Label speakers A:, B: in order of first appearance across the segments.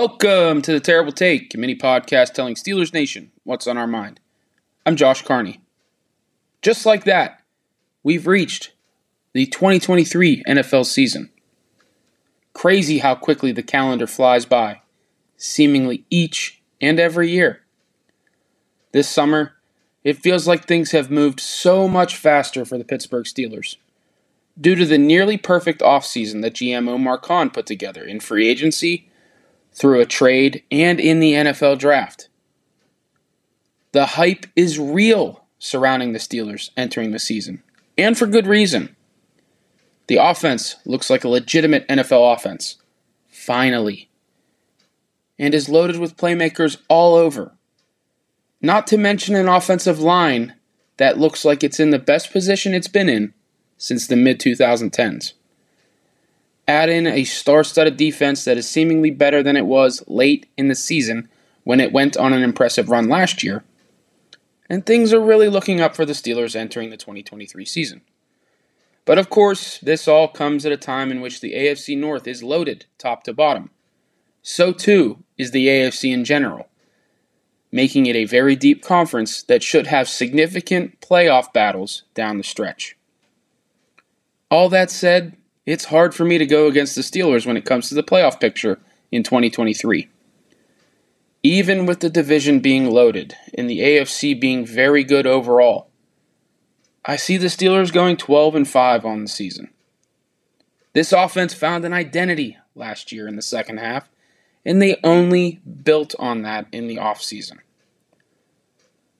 A: Welcome to the Terrible Take, a mini podcast telling Steelers Nation what's on our mind. I'm Josh Carney. Just like that, we've reached the 2023 NFL season. Crazy how quickly the calendar flies by, seemingly each and every year. This summer, it feels like things have moved so much faster for the Pittsburgh Steelers. Due to the nearly perfect offseason that GM Omar Khan put together in free agency through a trade, and in the NFL draft. The hype is real surrounding the Steelers entering the season, and for good reason. The offense looks like a legitimate NFL offense, finally, and is loaded with playmakers all over. Not to mention an offensive line that looks like it's in the best position it's been in since the mid 2010s. Add in a star studded defense that is seemingly better than it was late in the season when it went on an impressive run last year. And things are really looking up for the Steelers entering the 2023 season. But of course, this all comes at a time in which the AFC North is loaded top to bottom. So too is the AFC in general, making it a very deep conference that should have significant playoff battles down the stretch. All that said, it's hard for me to go against the Steelers when it comes to the playoff picture in 2023. Even with the division being loaded and the AFC being very good overall, I see the Steelers going 12 and 5 on the season. This offense found an identity last year in the second half, and they only built on that in the offseason.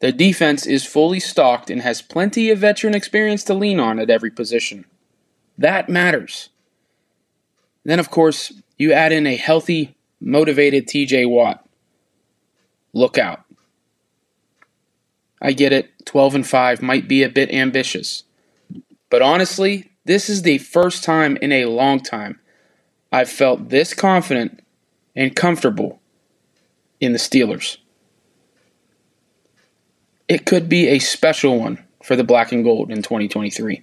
A: The defense is fully stocked and has plenty of veteran experience to lean on at every position. That matters. Then, of course, you add in a healthy, motivated TJ Watt. Look out. I get it, 12 and 5 might be a bit ambitious. But honestly, this is the first time in a long time I've felt this confident and comfortable in the Steelers. It could be a special one for the black and gold in 2023.